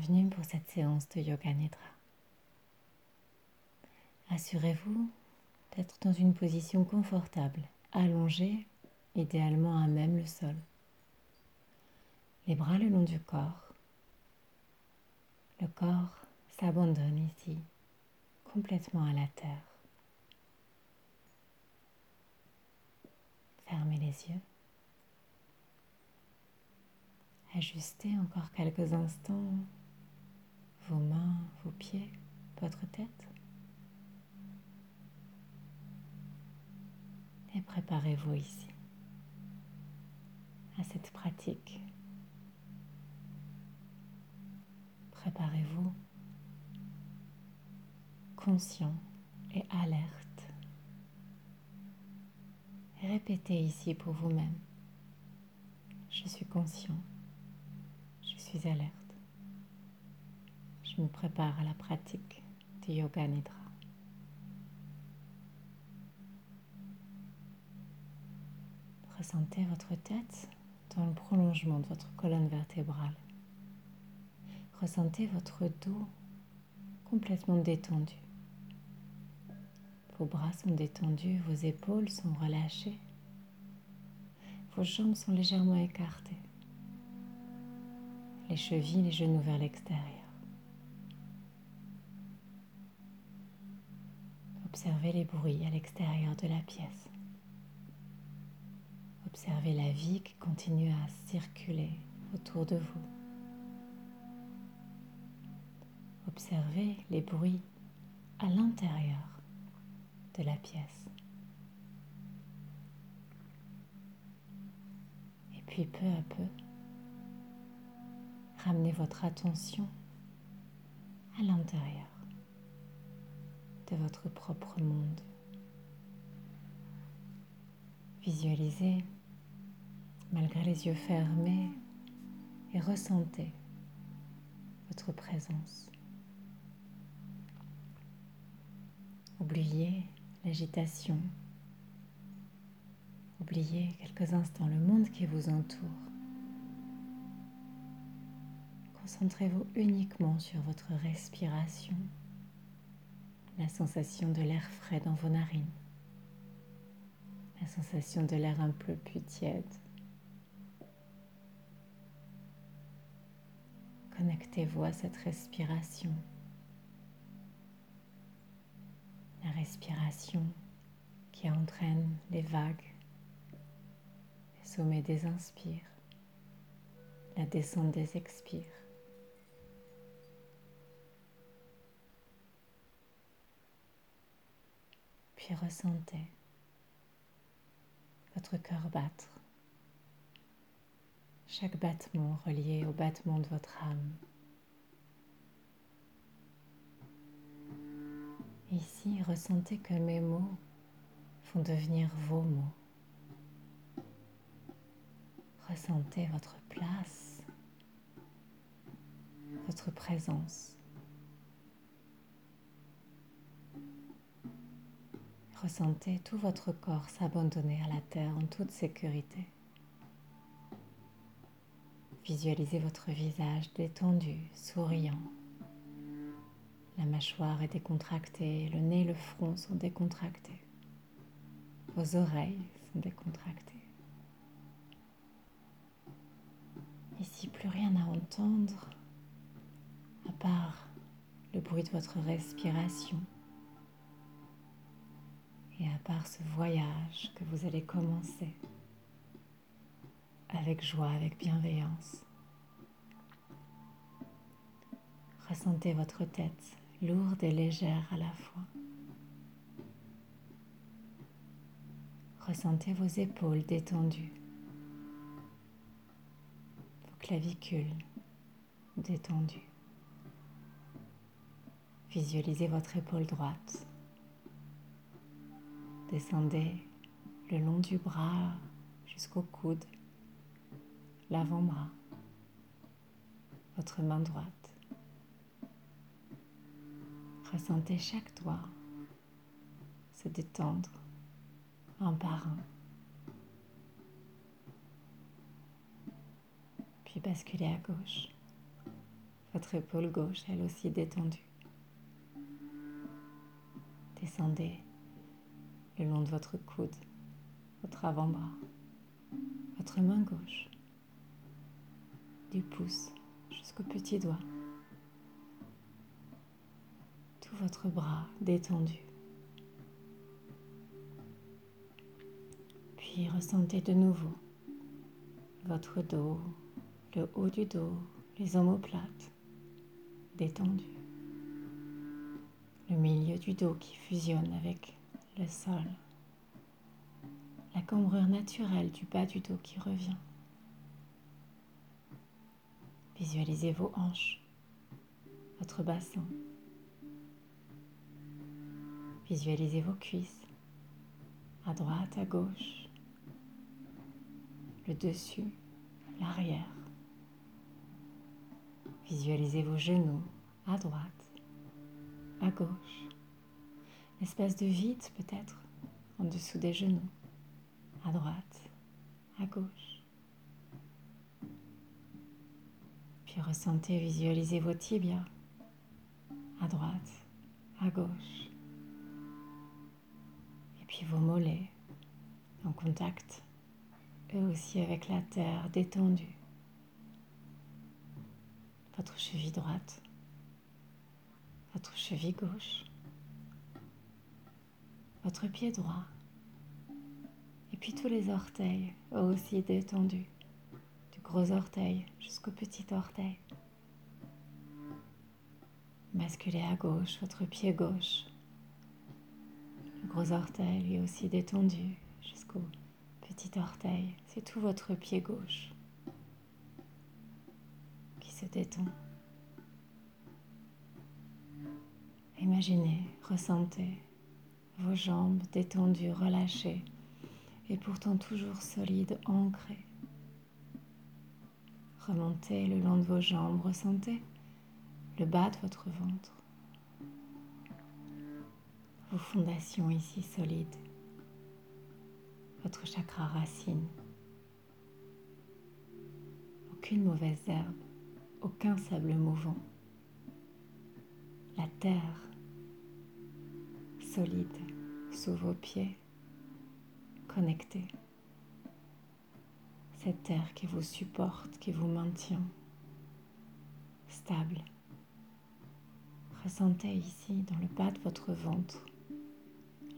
Bienvenue pour cette séance de Yoga Nidra. Assurez-vous d'être dans une position confortable, allongée, idéalement à même le sol. Les bras le long du corps. Le corps s'abandonne ici, complètement à la terre. Fermez les yeux. Ajustez encore quelques instants vos mains, vos pieds, votre tête. Et préparez-vous ici à cette pratique. Préparez-vous conscient et alerte. Répétez ici pour vous-même. Je suis conscient suis alerte. Je me prépare à la pratique du yoga nidra. Ressentez votre tête dans le prolongement de votre colonne vertébrale. Ressentez votre dos complètement détendu. Vos bras sont détendus, vos épaules sont relâchées. Vos jambes sont légèrement écartées les chevilles, les genoux vers l'extérieur. Observez les bruits à l'extérieur de la pièce. Observez la vie qui continue à circuler autour de vous. Observez les bruits à l'intérieur de la pièce. Et puis peu à peu, Ramenez votre attention à l'intérieur votre propre monde. Visualisez malgré les yeux fermés et ressentez votre présence. Oubliez l'agitation. Oubliez quelques instants le monde qui vous entoure. Concentrez-vous uniquement sur votre respiration, la sensation de l'air frais dans vos narines, la sensation de l'air un peu plus tiède. Connectez-vous à cette respiration, la respiration qui entraîne les vagues, les sommets des inspires, la descente des expires. Puis ressentez votre cœur battre, chaque battement relié au battement de votre âme. Ici, ressentez que mes mots vont devenir vos mots. Ressentez votre place, votre présence. Ressentez tout votre corps s'abandonner à la terre en toute sécurité. Visualisez votre visage détendu, souriant. La mâchoire est décontractée, le nez et le front sont décontractés. Vos oreilles sont décontractées. Ici, plus rien à entendre à part le bruit de votre respiration et à part ce voyage que vous allez commencer avec joie, avec bienveillance, ressentez votre tête lourde et légère à la fois. Ressentez vos épaules détendues, vos clavicules détendues. Visualisez votre épaule droite Descendez le long du bras jusqu'au coude, l'avant-bras, votre main droite. Ressentez chaque doigt se détendre un par un. Puis basculez à gauche, Votre épaule gauche, elle aussi détendue. Descendez le long de votre coude, votre avant-bras, votre main gauche, du pouce jusqu'au petit doigt. Tout votre bras détendu. Puis ressentez de nouveau votre dos, le haut du dos, les omoplates détendus. Le milieu du dos qui fusionne avec le sol. La cambrure naturelle du bas du dos qui revient. Visualisez vos hanches, votre bassin. Visualisez vos cuisses, à droite, à gauche, le dessus, l'arrière. Visualisez vos genoux, à droite, à gauche. L'espace de vide peut-être en dessous des genoux, à droite, à gauche. Puis ressentez, visualisez vos tibias à droite, à gauche. Et puis vos mollets en contact, eux aussi avec la terre détendue. Votre cheville droite, votre cheville gauche, votre pied droit, et puis tous les orteils, aussi détendus gros orteil jusqu'au petit orteil. Basculez à gauche votre pied gauche. Le gros orteil lui aussi détendu jusqu'au petit orteil. C'est tout votre pied gauche qui se détend. Imaginez, ressentez vos jambes détendues, relâchées et pourtant toujours solides, ancrées. Remontez le long de vos jambes, ressentez le bas de votre ventre. Vos fondations ici solides. Votre chakra racine. Aucune mauvaise herbe, aucun sable mouvant. La terre solide sous vos pieds, connectée cette terre qui vous supporte, qui vous maintient stable. Ressentez ici, dans le bas de votre ventre,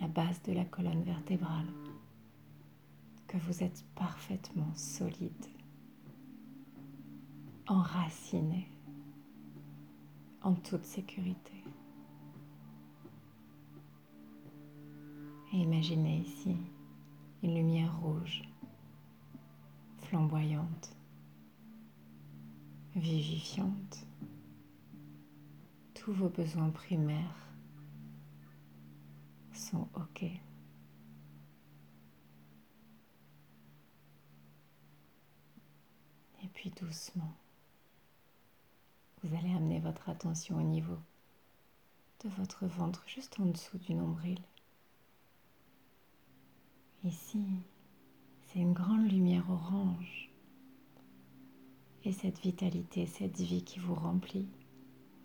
la base de la colonne vertébrale, que vous êtes parfaitement solide, enraciné, en toute sécurité. Et imaginez ici une lumière rouge flamboyante, vivifiante. Tous vos besoins primaires sont OK. Et puis doucement, vous allez amener votre attention au niveau de votre ventre, juste en dessous du nombril. Ici, c'est une grande lumière orange. Et cette vitalité, cette vie qui vous remplit,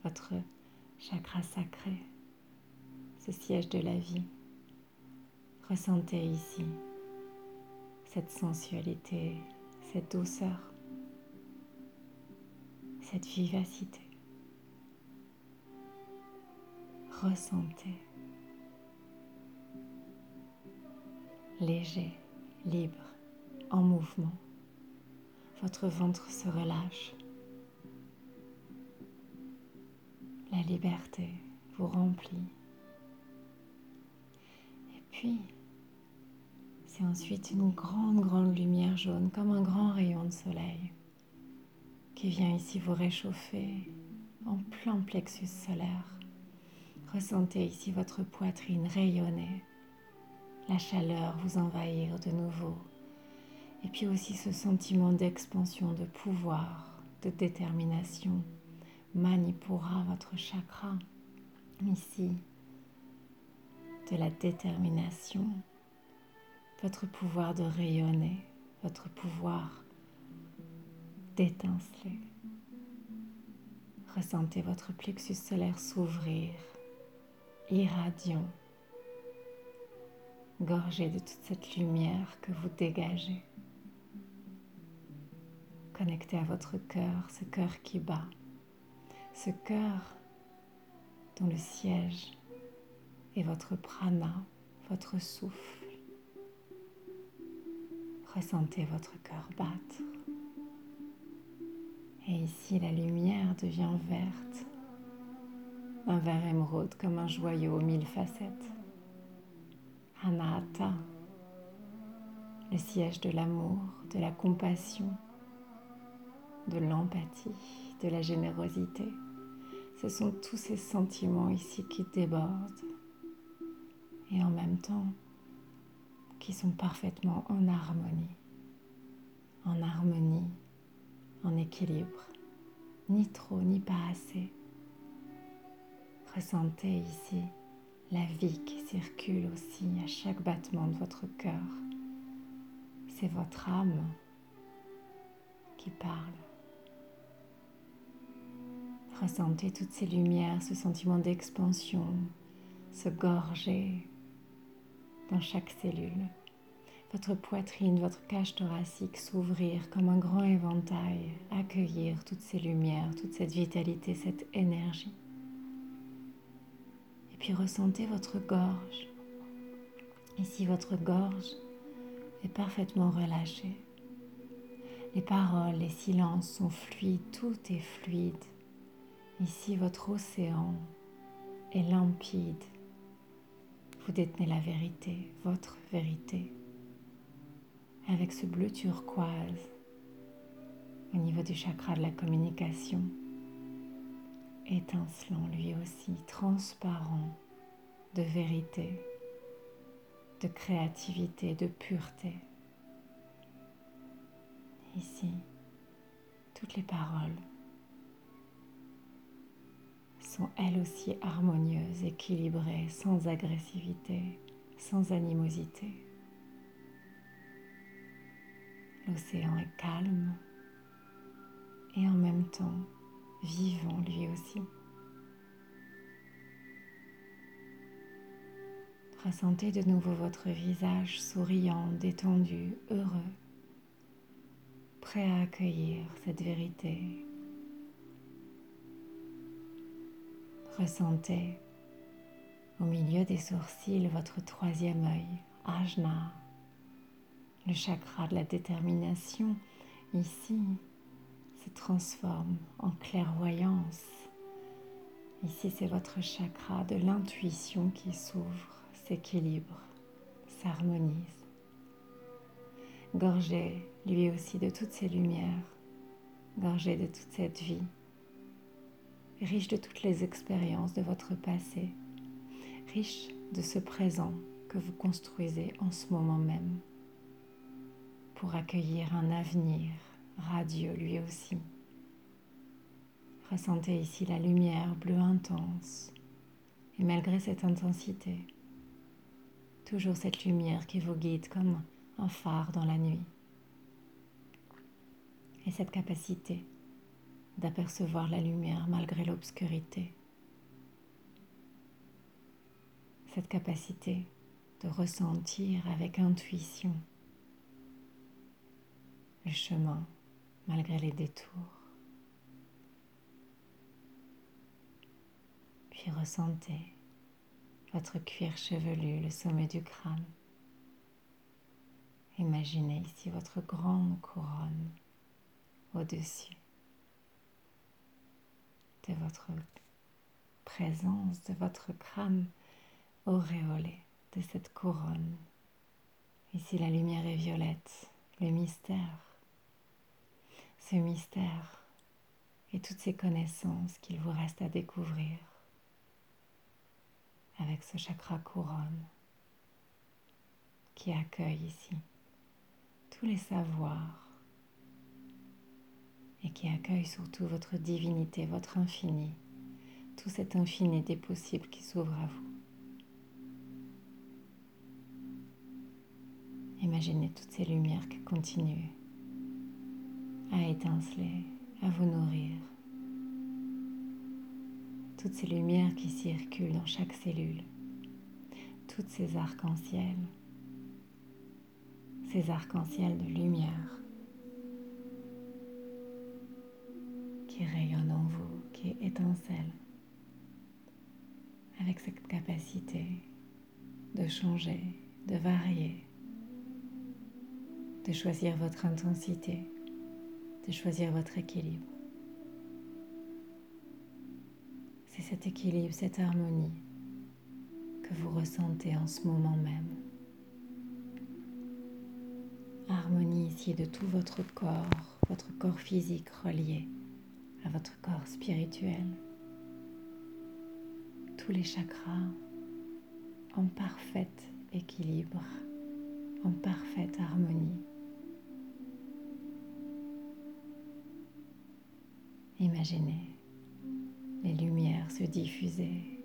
votre chakra sacré, ce siège de la vie. Ressentez ici cette sensualité, cette douceur, cette vivacité. Ressentez léger, libre en mouvement. Votre ventre se relâche. La liberté vous remplit. Et puis, c'est ensuite une grande, grande lumière jaune, comme un grand rayon de soleil, qui vient ici vous réchauffer en plein plexus solaire. Ressentez ici votre poitrine rayonner, la chaleur vous envahir de nouveau et puis aussi ce sentiment d'expansion, de pouvoir, de détermination. Manipura, votre chakra, ici, de la détermination, votre pouvoir de rayonner, votre pouvoir d'étinceler. Ressentez votre plexus solaire s'ouvrir, irradiant, gorgé de toute cette lumière que vous dégagez. Connectez à votre cœur, ce cœur qui bat, ce cœur dont le siège est votre prana, votre souffle. Ressentez votre cœur battre. Et ici, la lumière devient verte, un vert émeraude comme un joyau aux mille facettes. Anahata, le siège de l'amour, de la compassion, de l'empathie, de la générosité. Ce sont tous ces sentiments ici qui débordent et en même temps qui sont parfaitement en harmonie, en harmonie en équilibre, ni trop ni pas assez. Ressentez ici la vie qui circule aussi à chaque battement de votre cœur. C'est votre âme qui parle. Ressentez toutes ces lumières, ce sentiment d'expansion, se gorger dans chaque cellule votre poitrine, votre cage thoracique s'ouvrir comme un grand éventail, accueillir toutes ces lumières, toute cette vitalité, cette énergie. Puis ressentez votre gorge. Ici, votre gorge est parfaitement relâchée. Les paroles, les silences sont fluides, tout est fluide. Ici, votre océan est limpide. Vous détenez la vérité, votre vérité avec ce bleu turquoise au niveau du chakra de la communication, étincelant lui aussi, transparent de vérité, de créativité, de pureté. Ici, toutes les paroles sont elles aussi harmonieuses, équilibrées, sans agressivité, sans animosité. L'océan est calme et en même temps vivant lui aussi. Ressentez de nouveau votre visage souriant, détendu, heureux, prêt à accueillir cette vérité. Ressentez au milieu des sourcils votre troisième œil, Ajna, le chakra de la détermination, ici, transforme en clairvoyance. Ici, c'est votre chakra de l'intuition qui s'ouvre, s'équilibre, s'harmonise. Gorgé, lui aussi, de toutes ces lumières, gorgé de toute cette vie, riche de toutes les expériences de votre passé, riche de ce présent que vous construisez en ce moment même pour accueillir un avenir radieux lui aussi. Ressentez ici la lumière bleue intense et malgré cette intensité, toujours cette lumière qui vous guide comme un phare dans la nuit. Et cette capacité d'apercevoir la lumière malgré l'obscurité. Cette capacité de ressentir avec intuition le chemin malgré les détours. Puis ressentez votre cuir chevelu, le sommet du crâne. Imaginez ici votre grande couronne au-dessus de votre présence, de votre crâne auréolé de cette couronne. Ici la lumière est violette, le mystère ce mystère et toutes ces connaissances qu'il vous reste à découvrir avec ce chakra couronne qui accueille ici tous les savoirs et qui accueille surtout votre divinité, votre infini, tout cet infini des possibles qui s'ouvre à vous. Imaginez toutes ces lumières qui continuent à étinceler, à vous nourrir, toutes ces lumières qui circulent dans chaque cellule, toutes ces arcs-en-ciel, ces arcs-en-ciel de lumière qui rayonnent en vous, qui étincellent avec cette capacité de changer, de varier, de choisir votre intensité, de choisir votre équilibre. C'est cet équilibre, cette harmonie que vous ressentez en ce moment même. Harmonie ici de tout votre corps, votre corps physique relié à votre corps spirituel. Tous les chakras en parfait équilibre, en parfaite harmonie. Imaginez les lumières se diffuser.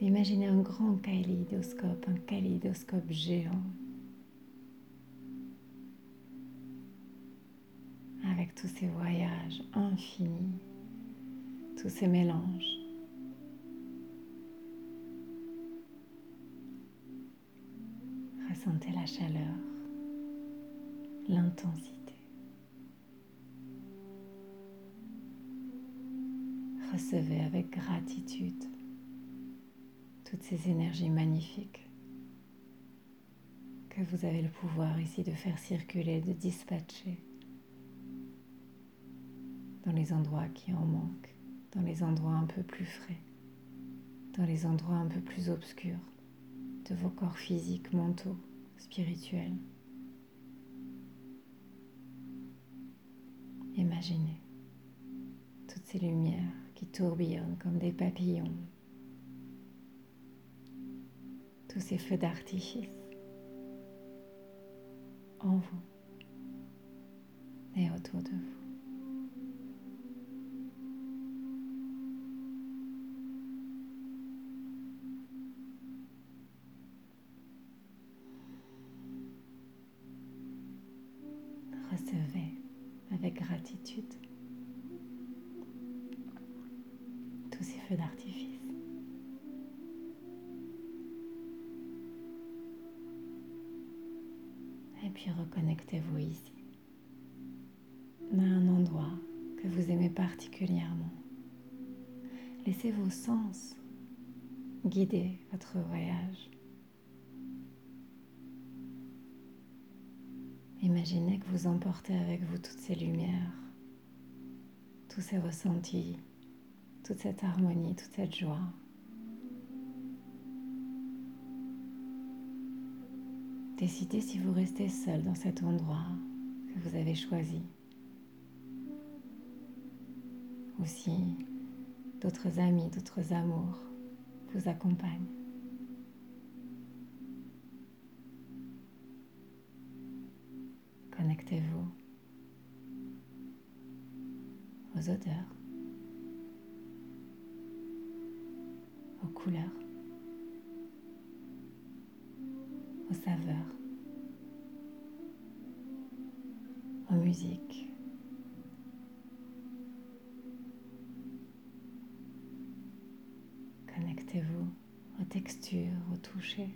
Imaginez un grand kaléidoscope, un kaléidoscope géant. Avec tous ces voyages infinis, tous ces mélanges. Ressentez la chaleur, l'intensité. Recevez avec gratitude toutes ces énergies magnifiques que vous avez le pouvoir ici de faire circuler, de dispatcher dans les endroits qui en manquent, dans les endroits un peu plus frais, dans les endroits un peu plus obscurs de vos corps physiques, mentaux, spirituels. Imaginez toutes ces lumières qui tourbillonnent comme des papillons. Tous ces feux d'artifice en vous et autour de vous. Recevez avec gratitude d'artifice. Et puis reconnectez-vous ici, à un endroit que vous aimez particulièrement. Laissez vos sens guider votre voyage. Imaginez que vous emportez avec vous toutes ces lumières, tous ces ressentis toute cette harmonie, toute cette joie. Décidez si vous restez seul dans cet endroit que vous avez choisi. Ou si d'autres amis, d'autres amours vous accompagnent. Connectez-vous aux odeurs. Aux couleurs, aux saveurs, aux musiques. Connectez-vous aux textures, aux touchés.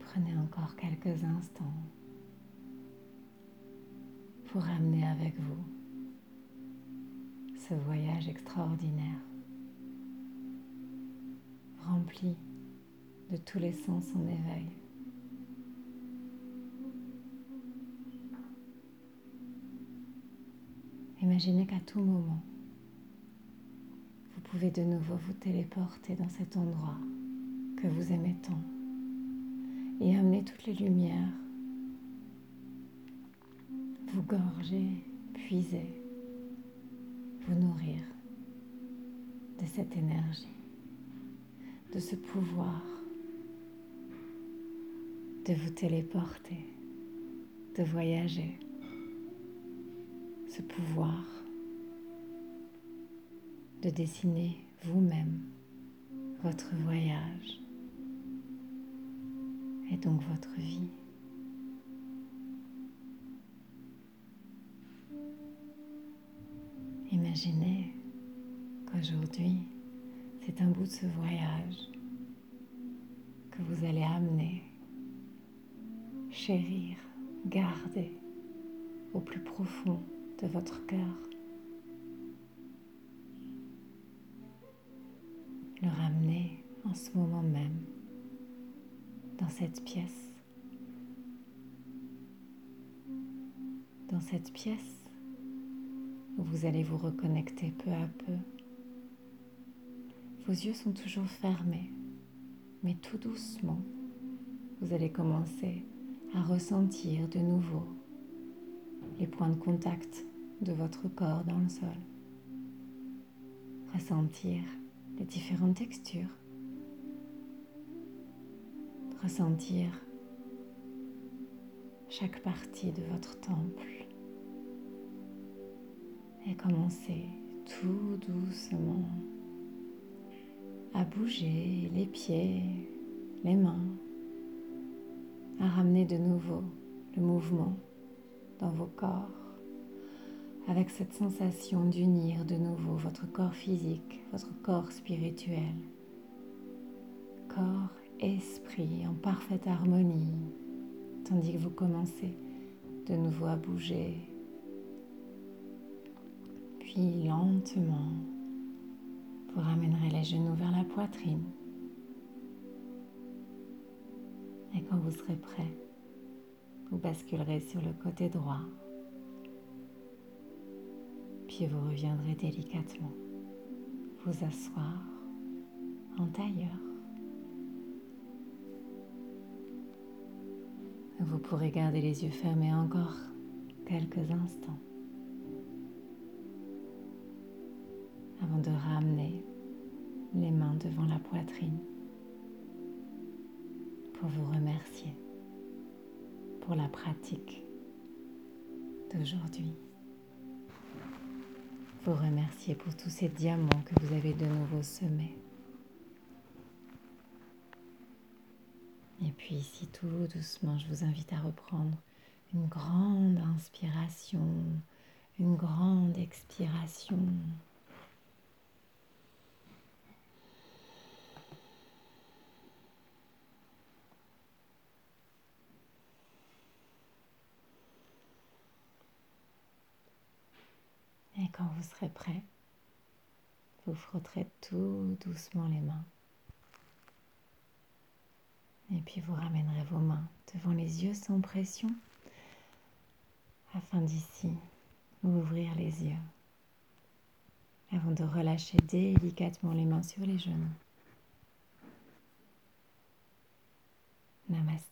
Prenez encore quelques instants pour amener avec vous ce voyage extraordinaire, rempli de tous les sens en éveil. Imaginez qu'à tout moment, vous pouvez de nouveau vous téléporter dans cet endroit que vous aimez tant et amener toutes les lumières gorger, puiser, vous nourrir de cette énergie, de ce pouvoir de vous téléporter, de voyager, ce pouvoir de dessiner vous-même votre voyage. et donc votre vie. Imaginez qu'aujourd'hui, c'est un bout de ce voyage que vous allez amener, chérir, garder au plus profond de votre cœur. Le ramener en ce moment même dans cette pièce. Dans cette pièce vous allez vous reconnecter peu à peu. Vos yeux sont toujours fermés, mais tout doucement, vous allez commencer à ressentir de nouveau les points de contact de votre corps dans le sol. Ressentir les différentes textures. Ressentir chaque partie de votre temple. Et commencer tout doucement à bouger les pieds, les mains, à ramener de nouveau le mouvement dans vos corps avec cette sensation d'unir de nouveau votre corps physique, votre corps spirituel, corps, esprit en parfaite harmonie, tandis que vous commencez de nouveau à bouger. Puis lentement, vous ramènerez les genoux vers la poitrine. Et quand vous serez prêt, vous basculerez sur le côté droit. Puis vous reviendrez délicatement vous asseoir en tailleur. Vous pourrez garder les yeux fermés encore quelques instants avant de ramener les mains devant la poitrine pour vous remercier pour la pratique d'aujourd'hui. Vous remercier pour tous ces diamants que vous avez de nouveau semés. Et puis ici, tout doucement, je vous invite à reprendre une grande inspiration, une grande expiration. Vous serez prêt, vous frotterez tout doucement les mains. Et puis vous ramènerez vos mains devant les yeux sans pression afin d'ici ouvrir les yeux avant de relâcher délicatement les mains sur les genoux. Namaste.